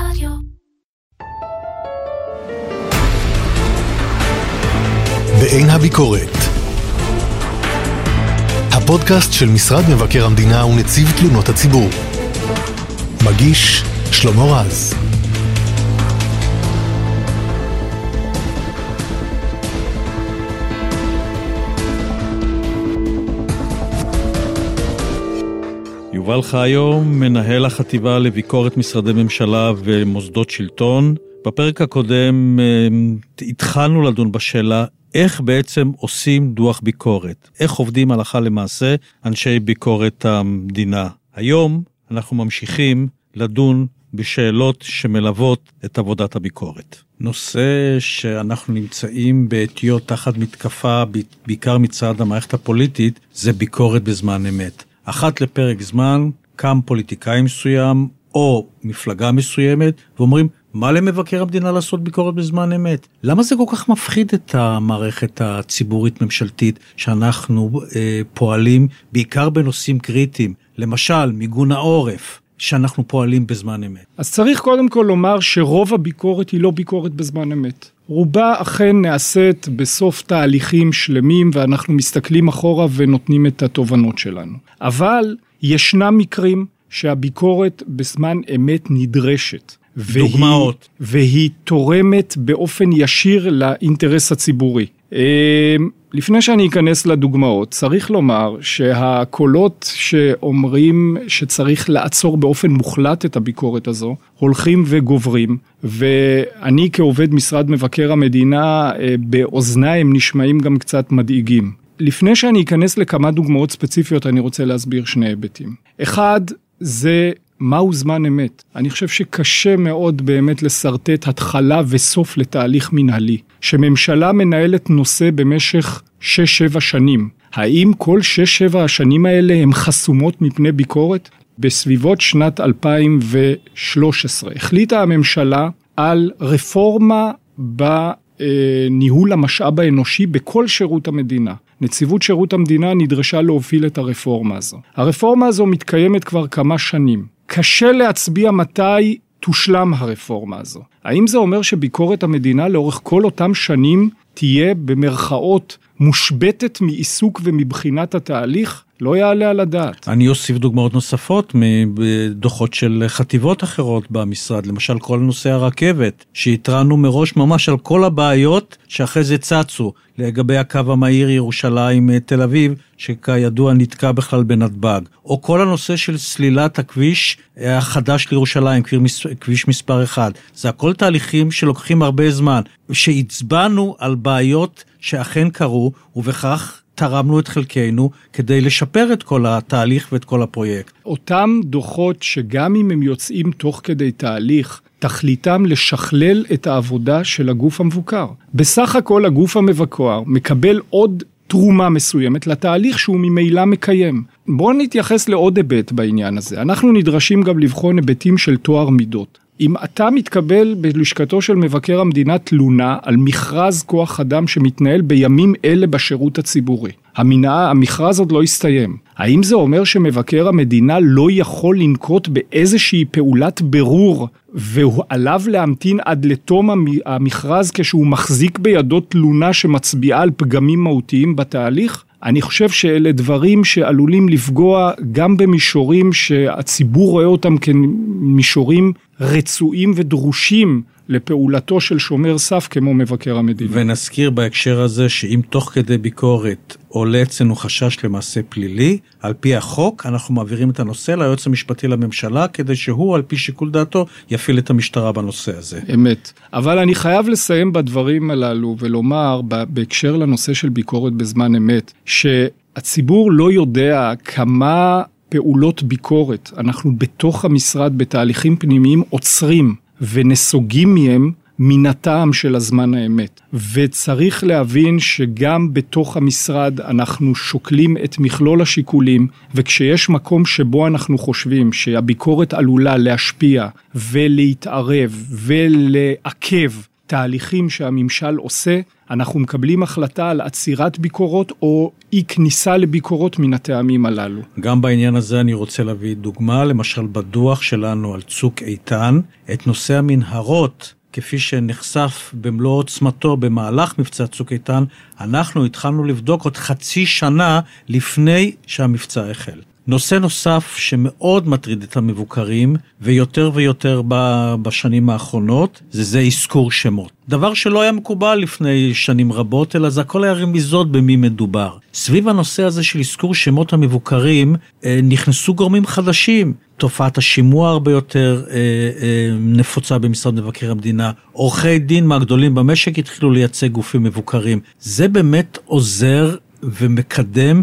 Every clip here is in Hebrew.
רדיו. בעין הביקורת. הפודקאסט של משרד מבקר המדינה ונציב תלונות הציבור. מגיש שלמה רז. יובל חיו, מנהל החטיבה לביקורת משרדי ממשלה ומוסדות שלטון. בפרק הקודם אה, התחלנו לדון בשאלה איך בעצם עושים דוח ביקורת, איך עובדים הלכה למעשה אנשי ביקורת המדינה. היום אנחנו ממשיכים לדון בשאלות שמלוות את עבודת הביקורת. נושא שאנחנו נמצאים בעטיו תחת מתקפה, בעיקר מצד המערכת הפוליטית, זה ביקורת בזמן אמת. אחת לפרק זמן קם פוליטיקאי מסוים או מפלגה מסוימת ואומרים, מה למבקר המדינה לעשות ביקורת בזמן אמת? למה זה כל כך מפחיד את המערכת הציבורית ממשלתית שאנחנו אה, פועלים בעיקר בנושאים קריטיים, למשל מיגון העורף, שאנחנו פועלים בזמן אמת? אז צריך קודם כל לומר שרוב הביקורת היא לא ביקורת בזמן אמת. רובה אכן נעשית בסוף תהליכים שלמים ואנחנו מסתכלים אחורה ונותנים את התובנות שלנו. אבל ישנם מקרים שהביקורת בזמן אמת נדרשת. דוגמאות. והיא, והיא תורמת באופן ישיר לאינטרס הציבורי. לפני שאני אכנס לדוגמאות, צריך לומר שהקולות שאומרים שצריך לעצור באופן מוחלט את הביקורת הזו, הולכים וגוברים, ואני כעובד משרד מבקר המדינה, אה, באוזניים נשמעים גם קצת מדאיגים. לפני שאני אכנס לכמה דוגמאות ספציפיות, אני רוצה להסביר שני היבטים. אחד, זה מהו זמן אמת? אני חושב שקשה מאוד באמת לשרטט התחלה וסוף לתהליך מנהלי. שממשלה מנהלת נושא במשך 6-7 שנים. האם כל 6-7 השנים האלה הן חסומות מפני ביקורת? בסביבות שנת 2013 החליטה הממשלה על רפורמה בניהול המשאב האנושי בכל שירות המדינה. נציבות שירות המדינה נדרשה להוביל את הרפורמה הזו. הרפורמה הזו מתקיימת כבר כמה שנים. קשה להצביע מתי תושלם הרפורמה הזו. האם זה אומר שביקורת המדינה לאורך כל אותם שנים תהיה במרכאות מושבתת מעיסוק ומבחינת התהליך? לא יעלה על הדעת. אני אוסיף דוגמאות נוספות מדוחות של חטיבות אחרות במשרד, למשל כל נושא הרכבת, שהתרענו מראש ממש על כל הבעיות שאחרי זה צצו לגבי הקו המהיר ירושלים תל אביב, שכידוע נתקע בכלל בנתב"ג, או כל הנושא של סלילת הכביש החדש לירושלים, כביש מספר 1. זה הכל תהליכים שלוקחים הרבה זמן, שהצבענו על בעיות שאכן קרו, ובכך תרמנו את חלקנו כדי לשפר את כל התהליך ואת כל הפרויקט. אותם דוחות שגם אם הם יוצאים תוך כדי תהליך, תכליתם לשכלל את העבודה של הגוף המבוקר. בסך הכל הגוף המבקר מקבל עוד תרומה מסוימת לתהליך שהוא ממילא מקיים. בואו נתייחס לעוד היבט בעניין הזה. אנחנו נדרשים גם לבחון היבטים של טוהר מידות. אם אתה מתקבל בלשכתו של מבקר המדינה תלונה על מכרז כוח אדם שמתנהל בימים אלה בשירות הציבורי, המנעה, המכרז עוד לא הסתיים, האם זה אומר שמבקר המדינה לא יכול לנקוט באיזושהי פעולת בירור ועליו להמתין עד לתום המכרז כשהוא מחזיק בידו תלונה שמצביעה על פגמים מהותיים בתהליך? אני חושב שאלה דברים שעלולים לפגוע גם במישורים שהציבור רואה אותם כמישורים רצויים ודרושים לפעולתו של שומר סף כמו מבקר המדינה. ונזכיר בהקשר הזה שאם תוך כדי ביקורת עולה אצלנו חשש למעשה פלילי, על פי החוק אנחנו מעבירים את הנושא ליועץ המשפטי לממשלה כדי שהוא על פי שיקול דעתו יפעיל את המשטרה בנושא הזה. אמת. אבל אני חייב לסיים בדברים הללו ולומר בהקשר לנושא של ביקורת בזמן אמת, שהציבור לא יודע כמה פעולות ביקורת אנחנו בתוך המשרד בתהליכים פנימיים עוצרים ונסוגים מהם מן הטעם של הזמן האמת. וצריך להבין שגם בתוך המשרד אנחנו שוקלים את מכלול השיקולים, וכשיש מקום שבו אנחנו חושבים שהביקורת עלולה להשפיע ולהתערב ולעכב תהליכים שהממשל עושה, אנחנו מקבלים החלטה על עצירת ביקורות או אי כניסה לביקורות מן הטעמים הללו. גם בעניין הזה אני רוצה להביא דוגמה, למשל בדוח שלנו על צוק איתן, את נושא המנהרות. כפי שנחשף במלוא עוצמתו במהלך מבצע צוק איתן, אנחנו התחלנו לבדוק עוד חצי שנה לפני שהמבצע החל. נושא נוסף שמאוד מטריד את המבוקרים, ויותר ויותר בשנים האחרונות, זה זה אזכור שמות. דבר שלא היה מקובל לפני שנים רבות, אלא זה הכל היה רמיזות במי מדובר. סביב הנושא הזה של אזכור שמות המבוקרים, אה, נכנסו גורמים חדשים. תופעת השימוע הרבה יותר אה, אה, נפוצה במשרד מבקר המדינה. עורכי דין מהגדולים במשק התחילו לייצג גופים מבוקרים. זה באמת עוזר ומקדם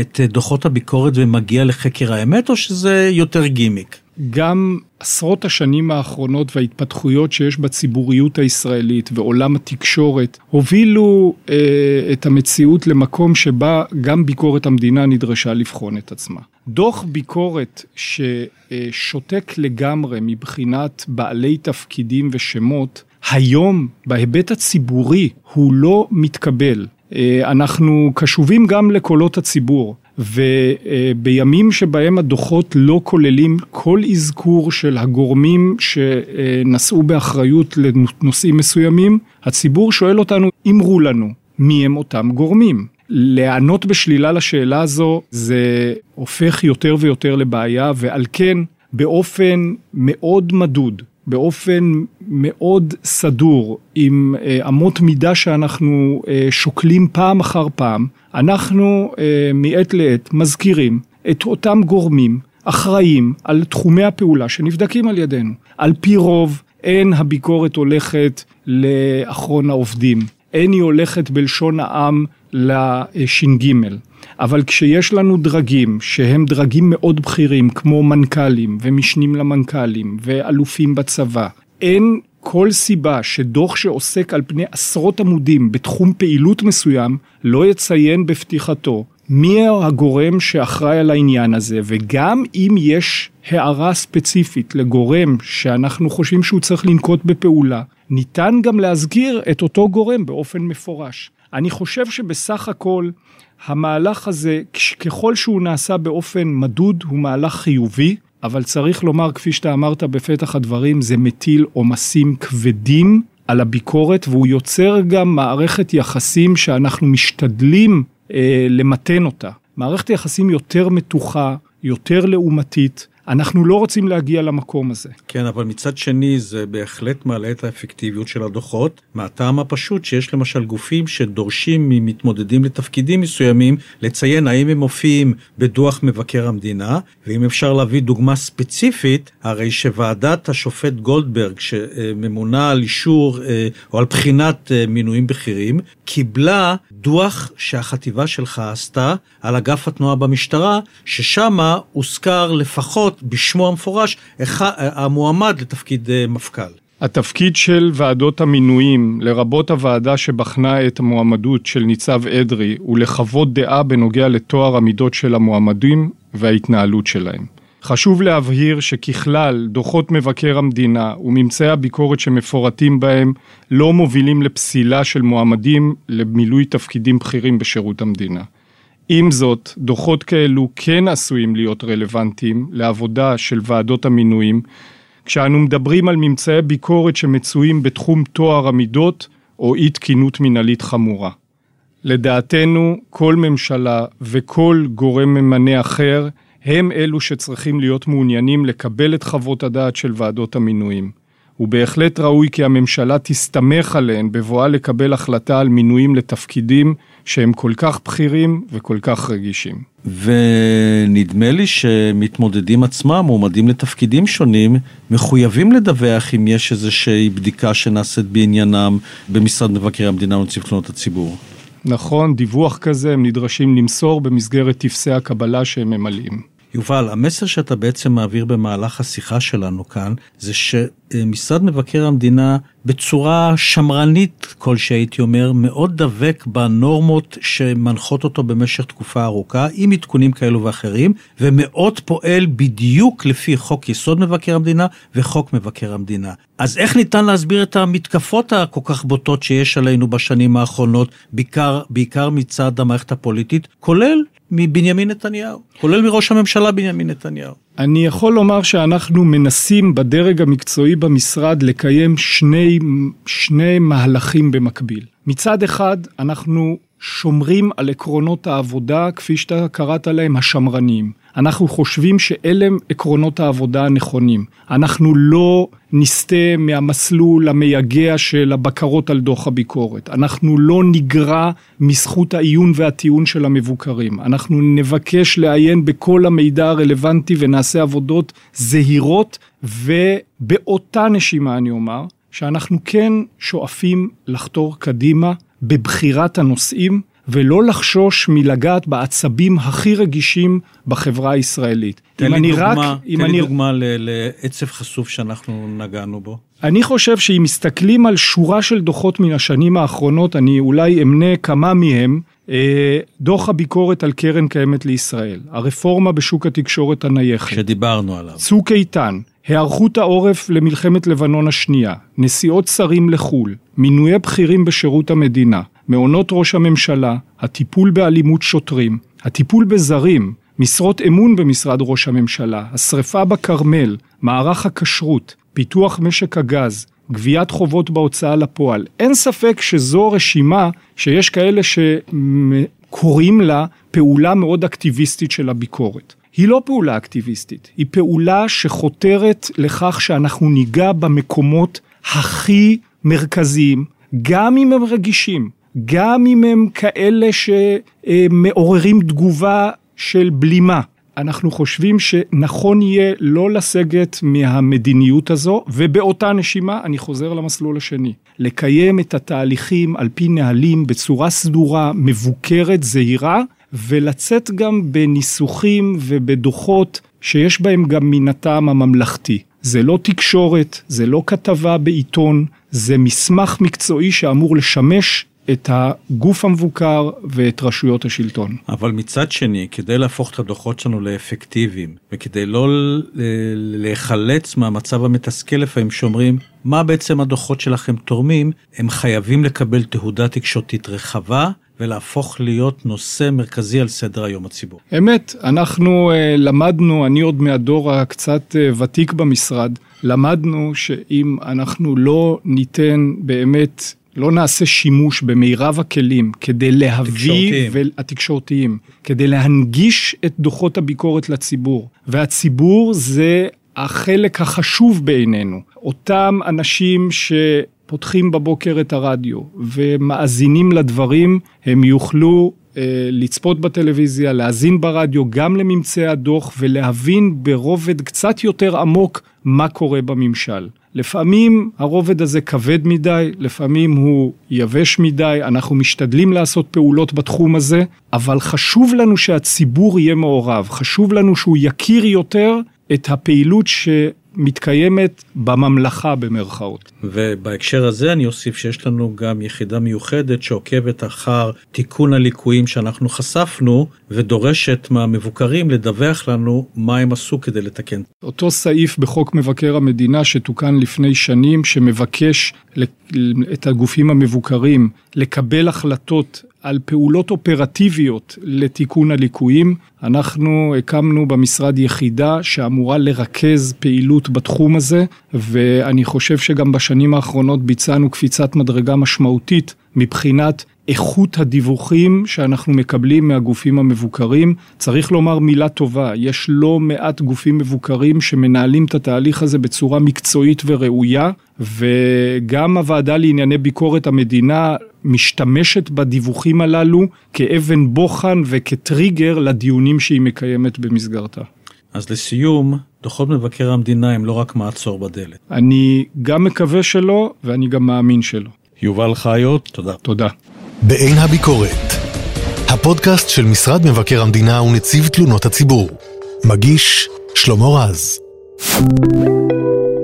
את דוחות הביקורת ומגיע לחקר האמת, או שזה יותר גימיק? גם עשרות השנים האחרונות וההתפתחויות שיש בציבוריות הישראלית ועולם התקשורת הובילו אה, את המציאות למקום שבה גם ביקורת המדינה נדרשה לבחון את עצמה. דוח ביקורת ששותק לגמרי מבחינת בעלי תפקידים ושמות, היום בהיבט הציבורי הוא לא מתקבל. אה, אנחנו קשובים גם לקולות הציבור, ובימים שבהם הדוחות לא כוללים כל אזכור של הגורמים שנשאו באחריות לנושאים מסוימים, הציבור שואל אותנו, אמרו לנו, מי הם אותם גורמים? להיענות בשלילה לשאלה הזו זה הופך יותר ויותר לבעיה ועל כן באופן מאוד מדוד באופן מאוד סדור, עם אה, אמות מידה שאנחנו אה, שוקלים פעם אחר פעם, אנחנו אה, מעת לעת מזכירים את אותם גורמים אחראים על תחומי הפעולה שנבדקים על ידינו. על פי רוב אין הביקורת הולכת לאחרון העובדים, אין היא הולכת בלשון העם לש"ג. אבל כשיש לנו דרגים שהם דרגים מאוד בכירים כמו מנכ"לים ומשנים למנכ"לים ואלופים בצבא, אין כל סיבה שדוח שעוסק על פני עשרות עמודים בתחום פעילות מסוים לא יציין בפתיחתו מי הגורם שאחראי על העניין הזה וגם אם יש הערה ספציפית לגורם שאנחנו חושבים שהוא צריך לנקוט בפעולה ניתן גם להזכיר את אותו גורם באופן מפורש. אני חושב שבסך הכל המהלך הזה, ככל שהוא נעשה באופן מדוד, הוא מהלך חיובי, אבל צריך לומר, כפי שאתה אמרת בפתח הדברים, זה מטיל עומסים כבדים על הביקורת, והוא יוצר גם מערכת יחסים שאנחנו משתדלים למתן אותה. מערכת יחסים יותר מתוחה, יותר לעומתית, אנחנו לא רוצים להגיע למקום הזה. כן, אבל מצד שני זה בהחלט מעלה את האפקטיביות של הדוחות, מהטעם הפשוט שיש למשל גופים שדורשים ממתמודדים לתפקידים מסוימים לציין האם הם מופיעים בדוח מבקר המדינה, ואם אפשר להביא דוגמה ספציפית, הרי שוועדת השופט גולדברג, שממונה על אישור אה, או על בחינת אה, מינויים בכירים, קיבלה דוח שהחטיבה שלך עשתה על אגף התנועה במשטרה, ששמה הוזכר לפחות בשמו המפורש המועמד לתפקיד אה, מפכ"ל. התפקיד של ועדות המינויים, לרבות הוועדה שבחנה את המועמדות של ניצב אדרי, הוא לחוות דעה בנוגע לטוהר המידות של המועמדים וההתנהלות שלהם. חשוב להבהיר שככלל דוחות מבקר המדינה וממצאי הביקורת שמפורטים בהם לא מובילים לפסילה של מועמדים למילוי תפקידים בכירים בשירות המדינה. עם זאת, דוחות כאלו כן עשויים להיות רלוונטיים לעבודה של ועדות המינויים, כשאנו מדברים על ממצאי ביקורת שמצויים בתחום טוהר המידות או אי תקינות מנהלית חמורה. לדעתנו, כל ממשלה וכל גורם ממנה אחר הם אלו שצריכים להיות מעוניינים לקבל את חוות הדעת של ועדות המינויים. ובהחלט ראוי כי הממשלה תסתמך עליהן בבואה לקבל החלטה על מינויים לתפקידים שהם כל כך בכירים וכל כך רגישים. ונדמה לי שמתמודדים עצמם, מועמדים לתפקידים שונים, מחויבים לדווח אם יש איזושהי בדיקה שנעשית בעניינם במשרד מבקר המדינה ונציב תלונות הציבור. נכון, דיווח כזה הם נדרשים למסור במסגרת טפסי הקבלה שהם ממלאים. יובל, המסר שאתה בעצם מעביר במהלך השיחה שלנו כאן, זה שמשרד מבקר המדינה בצורה שמרנית כלשהי, הייתי אומר, מאוד דבק בנורמות שמנחות אותו במשך תקופה ארוכה, עם עדכונים כאלו ואחרים, ומאוד פועל בדיוק לפי חוק יסוד מבקר המדינה וחוק מבקר המדינה. אז איך ניתן להסביר את המתקפות הכל כך בוטות שיש עלינו בשנים האחרונות, בעיקר, בעיקר מצד המערכת הפוליטית, כולל מבנימין נתניהו, כולל מראש הממשלה בנימין נתניהו. אני יכול לומר שאנחנו מנסים בדרג המקצועי במשרד לקיים שני, שני מהלכים במקביל. מצד אחד, אנחנו שומרים על עקרונות העבודה, כפי שאתה קראת להם, השמרניים. אנחנו חושבים שאלה עקרונות העבודה הנכונים. אנחנו לא נסטה מהמסלול המייגע של הבקרות על דוח הביקורת. אנחנו לא נגרע מזכות העיון והטיעון של המבוקרים. אנחנו נבקש לעיין בכל המידע הרלוונטי ונעשה עבודות זהירות, ובאותה נשימה אני אומר, שאנחנו כן שואפים לחתור קדימה בבחירת הנושאים ולא לחשוש מלגעת בעצבים הכי רגישים בחברה הישראלית. תן לי דוגמה, רק, תן לי אני... דוגמה לעצב חשוף שאנחנו נגענו בו. אני חושב שאם מסתכלים על שורה של דוחות מן השנים האחרונות, אני אולי אמנה כמה מהם. אה, דוח הביקורת על קרן קיימת לישראל, הרפורמה בשוק התקשורת הנייחת. שדיברנו עליו. צוק איתן, היערכות העורף למלחמת לבנון השנייה, נסיעות שרים לחו"ל, מינויי בכירים בשירות המדינה, מעונות ראש הממשלה, הטיפול באלימות שוטרים, הטיפול בזרים, משרות אמון במשרד ראש הממשלה, השרפה בכרמל, מערך הכשרות, פיתוח משק הגז, גביית חובות בהוצאה לפועל. אין ספק שזו רשימה שיש כאלה שקוראים לה פעולה מאוד אקטיביסטית של הביקורת. היא לא פעולה אקטיביסטית, היא פעולה שחותרת לכך שאנחנו ניגע במקומות הכי מרכזיים, גם אם הם רגישים, גם אם הם כאלה שמעוררים תגובה של בלימה. אנחנו חושבים שנכון יהיה לא לסגת מהמדיניות הזו, ובאותה נשימה, אני חוזר למסלול השני, לקיים את התהליכים על פי נהלים בצורה סדורה, מבוקרת, זהירה, ולצאת גם בניסוחים ובדוחות שיש בהם גם מן הטעם הממלכתי. זה לא תקשורת, זה לא כתבה בעיתון, זה מסמך מקצועי שאמור לשמש את הגוף המבוקר ואת רשויות השלטון. אבל מצד שני, כדי להפוך את הדוחות שלנו לאפקטיביים, וכדי לא להיחלץ מהמצב המתסכל לפעמים שאומרים, מה בעצם הדוחות שלכם תורמים, הם חייבים לקבל תהודה תקשורתית רחבה. ולהפוך להיות נושא מרכזי על סדר היום הציבור. אמת, אנחנו uh, למדנו, אני עוד מהדור הקצת uh, ותיק במשרד, למדנו שאם אנחנו לא ניתן באמת לא נעשה שימוש במירב הכלים כדי להביא, התקשורתיים, כדי להנגיש את דוחות הביקורת לציבור. והציבור זה החלק החשוב בעינינו. אותם אנשים ש... פותחים בבוקר את הרדיו ומאזינים לדברים, הם יוכלו לצפות בטלוויזיה, להאזין ברדיו גם לממצאי הדוח ולהבין ברובד קצת יותר עמוק מה קורה בממשל. לפעמים הרובד הזה כבד מדי, לפעמים הוא יבש מדי, אנחנו משתדלים לעשות פעולות בתחום הזה, אבל חשוב לנו שהציבור יהיה מעורב, חשוב לנו שהוא יכיר יותר את הפעילות ש... מתקיימת בממלכה במרכאות. ובהקשר הזה אני אוסיף שיש לנו גם יחידה מיוחדת שעוקבת אחר תיקון הליקויים שאנחנו חשפנו ודורשת מהמבוקרים לדווח לנו מה הם עשו כדי לתקן. אותו סעיף בחוק מבקר המדינה שתוקן לפני שנים שמבקש את הגופים המבוקרים לקבל החלטות על פעולות אופרטיביות לתיקון הליקויים. אנחנו הקמנו במשרד יחידה שאמורה לרכז פעילות בתחום הזה, ואני חושב שגם בשנים האחרונות ביצענו קפיצת מדרגה משמעותית מבחינת איכות הדיווחים שאנחנו מקבלים מהגופים המבוקרים. צריך לומר מילה טובה, יש לא מעט גופים מבוקרים שמנהלים את התהליך הזה בצורה מקצועית וראויה, וגם הוועדה לענייני ביקורת המדינה משתמשת בדיווחים הללו כאבן בוחן וכטריגר לדיונים שהיא מקיימת במסגרתה. אז לסיום, דוחות מבקר המדינה הם לא רק מעצור בדלת. אני גם מקווה שלא, ואני גם מאמין שלא. יובל חיות, תודה. תודה. בעין הביקורת, הפודקאסט של משרד מבקר המדינה ונציב תלונות הציבור. מגיש שלמה רז.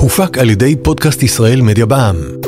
הופק על ידי פודקאסט ישראל מדיה בע"מ.